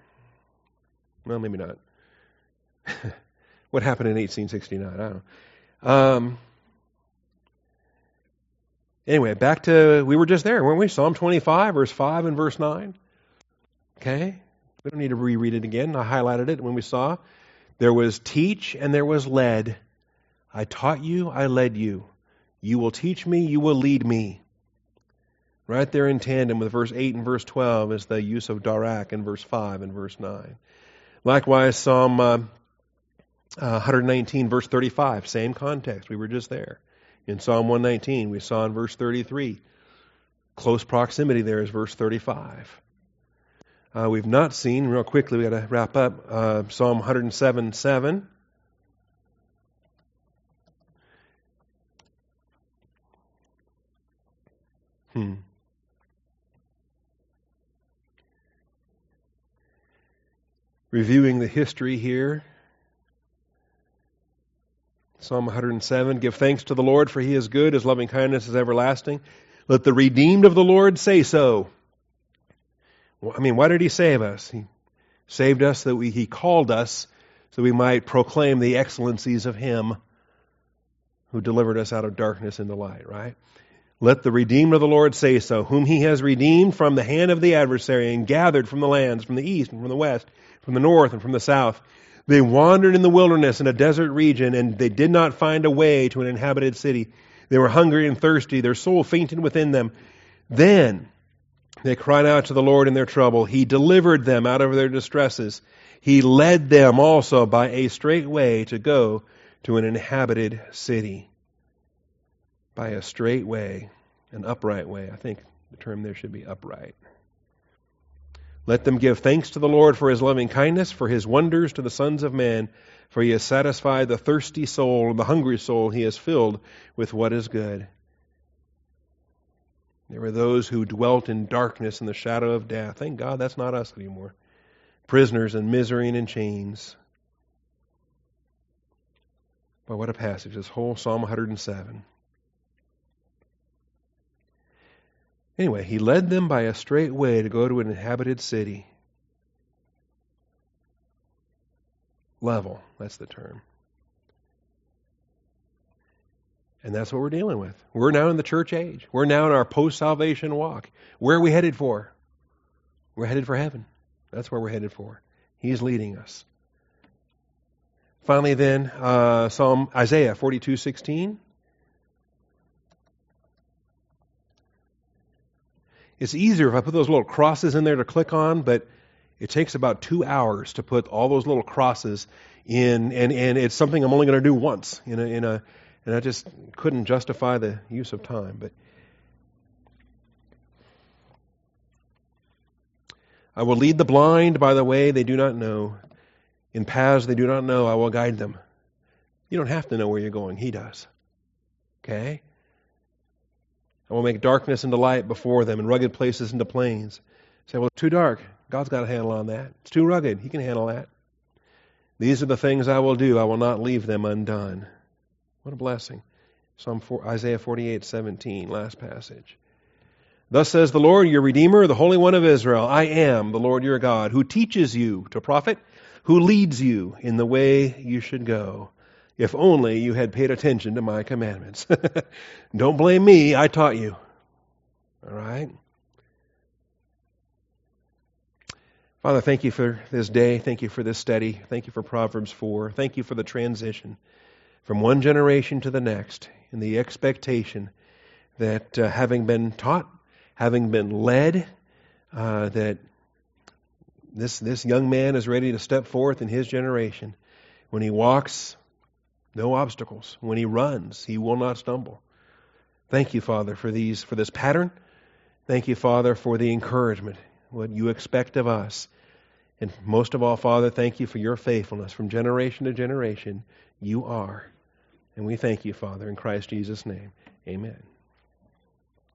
Well, maybe not. what happened in 1869? I don't know. Um, anyway, back to, we were just there, weren't we? Psalm 25, verse 5 and verse 9. Okay? We don't need to reread it again. I highlighted it when we saw. There was teach and there was led. I taught you, I led you. You will teach me, you will lead me. Right there in tandem with verse 8 and verse 12 is the use of darak in verse 5 and verse 9. Likewise, Psalm uh, uh, 119, verse 35, same context. We were just there. In Psalm 119, we saw in verse 33. Close proximity there is verse 35. Uh, we've not seen, real quickly, we got to wrap up, uh, Psalm 107 7. Hmm. Reviewing the history here. Psalm 107 Give thanks to the Lord, for he is good, his loving kindness is everlasting. Let the redeemed of the Lord say so. I mean, why did he save us? He saved us that we, he called us so we might proclaim the excellencies of him who delivered us out of darkness into light, right? Let the redeemed of the Lord say so, whom he has redeemed from the hand of the adversary and gathered from the lands, from the east and from the west, from the north and from the south. They wandered in the wilderness in a desert region, and they did not find a way to an inhabited city. They were hungry and thirsty. Their soul fainted within them. Then they cried out to the Lord in their trouble. He delivered them out of their distresses. He led them also by a straight way to go to an inhabited city. By a straight way, an upright way. I think the term there should be upright. Let them give thanks to the Lord for his loving kindness, for his wonders to the sons of men, for he has satisfied the thirsty soul, and the hungry soul he has filled with what is good. There were those who dwelt in darkness and the shadow of death. Thank God that's not us anymore. Prisoners in misery and in chains. But what a passage, this whole Psalm 107. Anyway, he led them by a straight way to go to an inhabited city. Level, that's the term. And that's what we're dealing with. We're now in the church age. We're now in our post salvation walk. Where are we headed for? We're headed for heaven. That's where we're headed for. He's leading us. Finally, then, uh, Psalm Isaiah forty two sixteen. It's easier if I put those little crosses in there to click on, but it takes about two hours to put all those little crosses in, and, and it's something I'm only going to do once in a, in a, and I just couldn't justify the use of time. But I will lead the blind by the way they do not know. In paths they do not know, I will guide them. You don't have to know where you're going. He does. Okay? I will make darkness into light before them and rugged places into plains. say, well, it's too dark. God's got a handle on that. It's too rugged. He can handle that. These are the things I will do. I will not leave them undone. What a blessing. Psalm 4, Isaiah 48, 17, last passage. Thus says the Lord, your Redeemer, the Holy One of Israel. I am the Lord your God, who teaches you to profit, who leads you in the way you should go. If only you had paid attention to my commandments. Don't blame me, I taught you. All right? Father, thank you for this day. Thank you for this study. Thank you for Proverbs 4. Thank you for the transition from one generation to the next in the expectation that uh, having been taught, having been led, uh, that this, this young man is ready to step forth in his generation. When he walks, no obstacles. When he runs, he will not stumble. Thank you, Father, for these for this pattern. Thank you, Father, for the encouragement, what you expect of us. And most of all, Father, thank you for your faithfulness from generation to generation. You are. And we thank you, Father, in Christ Jesus' name. Amen.